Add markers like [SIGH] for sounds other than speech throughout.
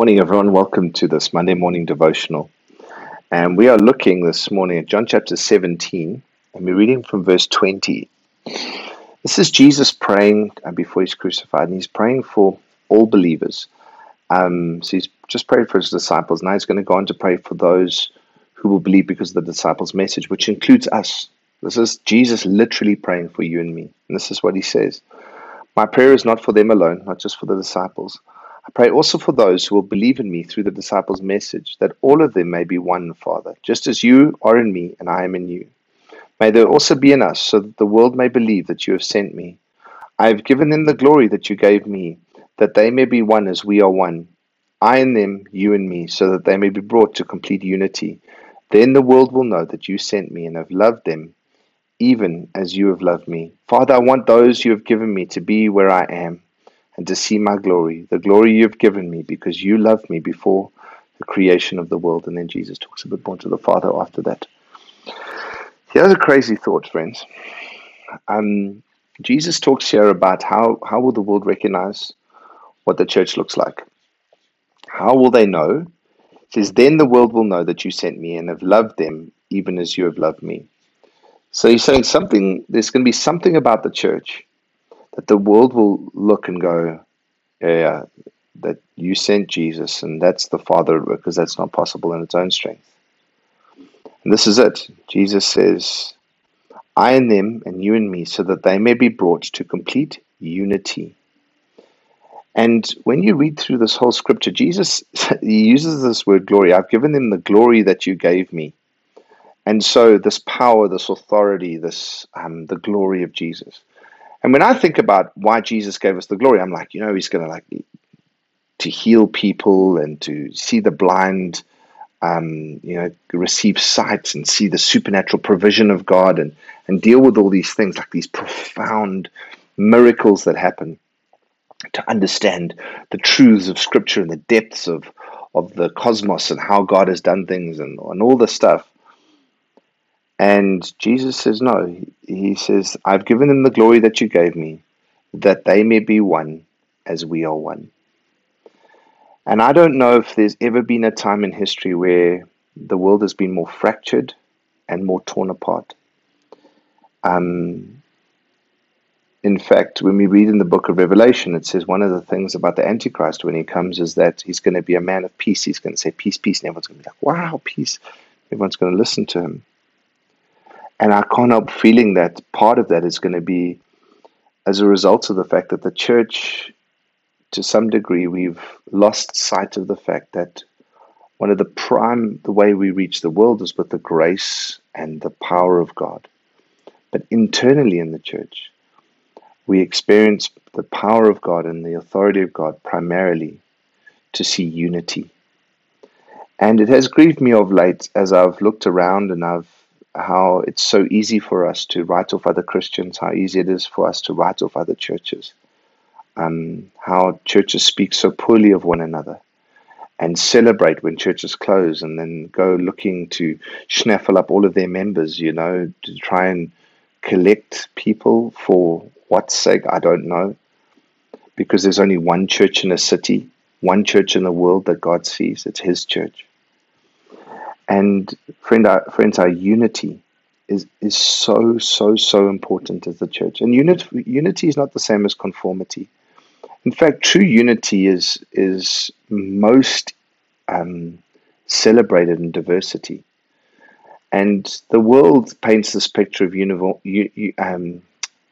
Morning, everyone. Welcome to this Monday morning devotional. And we are looking this morning at John chapter 17, and we're reading from verse 20. This is Jesus praying uh, before he's crucified, and he's praying for all believers. Um, so he's just prayed for his disciples. Now he's going to go on to pray for those who will believe because of the disciples' message, which includes us. This is Jesus literally praying for you and me. And this is what he says My prayer is not for them alone, not just for the disciples. I pray also for those who will believe in me through the disciples' message, that all of them may be one, Father, just as you are in me and I am in you. May they also be in us, so that the world may believe that you have sent me. I have given them the glory that you gave me, that they may be one as we are one. I and them, you and me, so that they may be brought to complete unity. Then the world will know that you sent me and have loved them, even as you have loved me. Father, I want those you have given me to be where I am and to see my glory, the glory you have given me, because you loved me before the creation of the world. And then Jesus talks a bit more to the Father after that. Here's a crazy thought, friends. Um, Jesus talks here about how, how will the world recognize what the church looks like? How will they know? It says, Then the world will know that you sent me and have loved them even as you have loved me. So he's saying something, there's going to be something about the church the world will look and go, yeah, that you sent Jesus, and that's the Father because that's not possible in its own strength. And this is it. Jesus says, I and them, and you and me, so that they may be brought to complete unity. And when you read through this whole scripture, Jesus [LAUGHS] he uses this word glory. I've given them the glory that you gave me. And so this power, this authority, this um, the glory of Jesus. And when I think about why Jesus gave us the glory, I'm like, you know, he's going to like to heal people and to see the blind, um, you know, receive sight and see the supernatural provision of God and and deal with all these things like these profound miracles that happen. To understand the truths of Scripture and the depths of of the cosmos and how God has done things and, and all this stuff. And Jesus says, No. He says, I've given them the glory that you gave me, that they may be one as we are one. And I don't know if there's ever been a time in history where the world has been more fractured and more torn apart. Um, in fact, when we read in the book of Revelation, it says one of the things about the Antichrist when he comes is that he's going to be a man of peace. He's going to say, Peace, peace. And everyone's going to be like, Wow, peace. Everyone's going to listen to him. And I can't help feeling that part of that is going to be as a result of the fact that the church, to some degree, we've lost sight of the fact that one of the prime, the way we reach the world is with the grace and the power of God. But internally in the church, we experience the power of God and the authority of God primarily to see unity. And it has grieved me of late as I've looked around and I've how it's so easy for us to write off other Christians, how easy it is for us to write off other churches, um, how churches speak so poorly of one another and celebrate when churches close and then go looking to snaffle up all of their members, you know, to try and collect people for what sake, I don't know. Because there's only one church in a city, one church in the world that God sees, it's His church. And friend, our, friends, our unity is is so so so important as the church. And unity unity is not the same as conformity. In fact, true unity is is most um, celebrated in diversity. And the world paints this picture of um,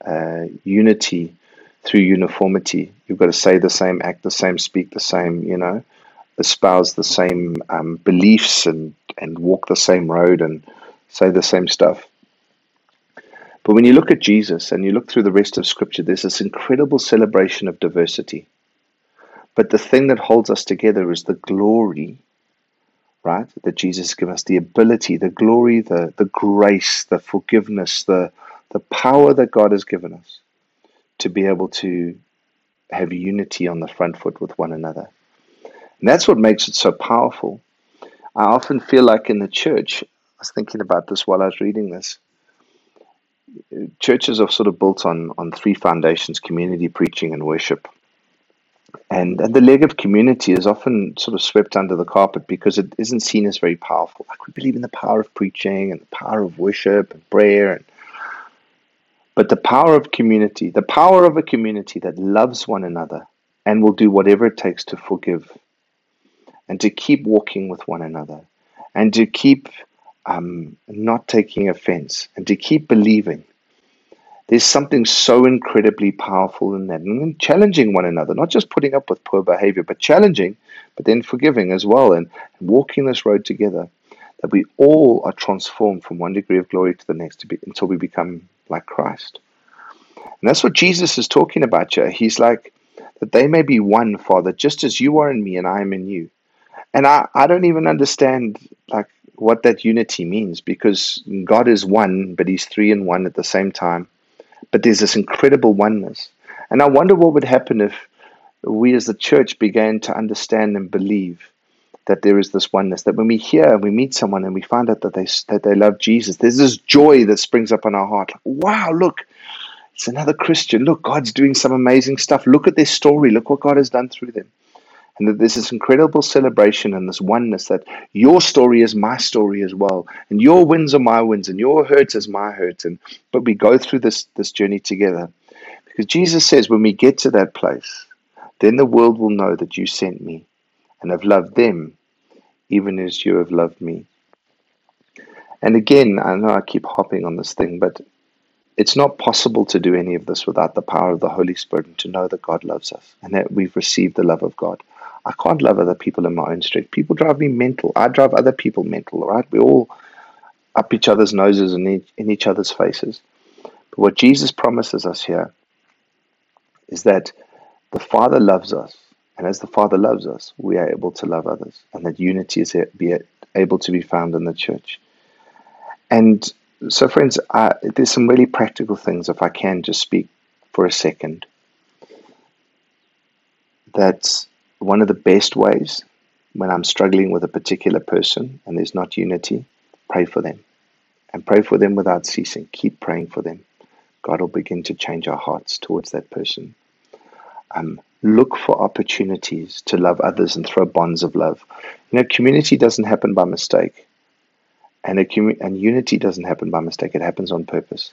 uh, unity through uniformity. You've got to say the same, act the same, speak the same, you know espouse the same um, beliefs and, and walk the same road and say the same stuff. But when you look at Jesus and you look through the rest of Scripture, there's this incredible celebration of diversity. But the thing that holds us together is the glory, right? That Jesus has given us the ability, the glory, the, the grace, the forgiveness, the, the power that God has given us to be able to have unity on the front foot with one another. And that's what makes it so powerful. I often feel like in the church, I was thinking about this while I was reading this. Churches are sort of built on, on three foundations community, preaching, and worship. And, and the leg of community is often sort of swept under the carpet because it isn't seen as very powerful. Like we believe in the power of preaching and the power of worship and prayer and but the power of community, the power of a community that loves one another and will do whatever it takes to forgive and to keep walking with one another and to keep um, not taking offense and to keep believing. There's something so incredibly powerful in that. And challenging one another, not just putting up with poor behavior, but challenging, but then forgiving as well and walking this road together. That we all are transformed from one degree of glory to the next to be, until we become like Christ. And that's what Jesus is talking about here. He's like, that they may be one, Father, just as you are in me and I am in you. And I, I don't even understand like what that unity means because God is one, but he's three in one at the same time. But there's this incredible oneness. And I wonder what would happen if we as the church began to understand and believe that there is this oneness. That when we hear and we meet someone and we find out that they that they love Jesus, there's this joy that springs up in our heart. Like, wow, look, it's another Christian. Look, God's doing some amazing stuff. Look at their story. Look what God has done through them. And that there's this incredible celebration and this oneness that your story is my story as well. And your wins are my wins and your hurts is my hurts. And but we go through this this journey together. Because Jesus says when we get to that place, then the world will know that you sent me and have loved them even as you have loved me. And again, I know I keep hopping on this thing, but it's not possible to do any of this without the power of the Holy Spirit and to know that God loves us and that we've received the love of God. I can't love other people in my own strength. People drive me mental. I drive other people mental, right? We all up each other's noses and in each other's faces. But what Jesus promises us here is that the Father loves us and as the Father loves us, we are able to love others, and that unity is be able to be found in the church. And so, friends, there's some really practical things, if I can just speak for a second. That's one of the best ways when I'm struggling with a particular person and there's not unity, pray for them. And pray for them without ceasing. Keep praying for them. God will begin to change our hearts towards that person. Um, look for opportunities to love others and throw bonds of love. You know, community doesn't happen by mistake, and commu- and unity doesn't happen by mistake. It happens on purpose.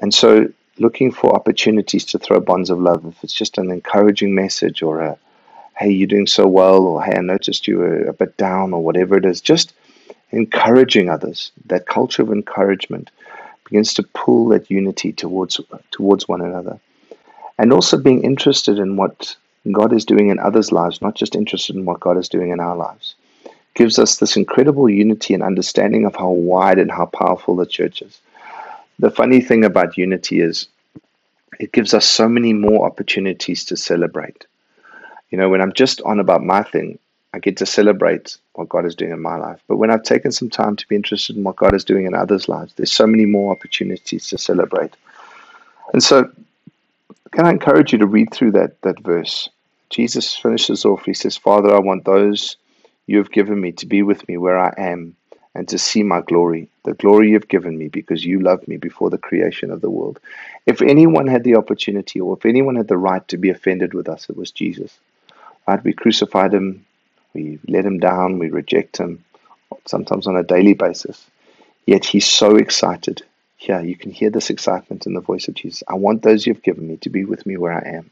And so, looking for opportunities to throw bonds of love, if it's just an encouraging message or a "Hey, you're doing so well," or "Hey, I noticed you were a bit down," or whatever it is, just encouraging others. That culture of encouragement begins to pull that unity towards towards one another and also being interested in what God is doing in others' lives, not just interested in what God is doing in our lives, gives us this incredible unity and understanding of how wide and how powerful the church is. The funny thing about unity is it gives us so many more opportunities to celebrate. You know, when I'm just on about my thing, I get to celebrate what God is doing in my life. But when I've taken some time to be interested in what God is doing in others' lives, there's so many more opportunities to celebrate. And so can I encourage you to read through that, that verse? Jesus finishes off, he says, Father, I want those you have given me to be with me where I am and to see my glory, the glory you've given me because you loved me before the creation of the world. If anyone had the opportunity or if anyone had the right to be offended with us, it was Jesus. Right? We crucified him, we let him down, we reject him, sometimes on a daily basis. Yet he's so excited here, you can hear this excitement in the voice of Jesus. I want those you've given me to be with me where I am.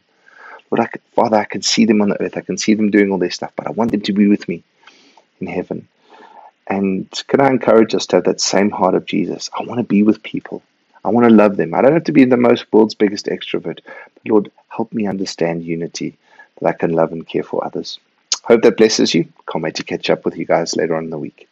Lord, I Father, I can see them on the earth. I can see them doing all their stuff, but I want them to be with me in heaven. And can I encourage us to have that same heart of Jesus? I want to be with people. I want to love them. I don't have to be the most world's biggest extrovert. But Lord, help me understand unity that I can love and care for others. Hope that blesses you. Can't wait to catch up with you guys later on in the week.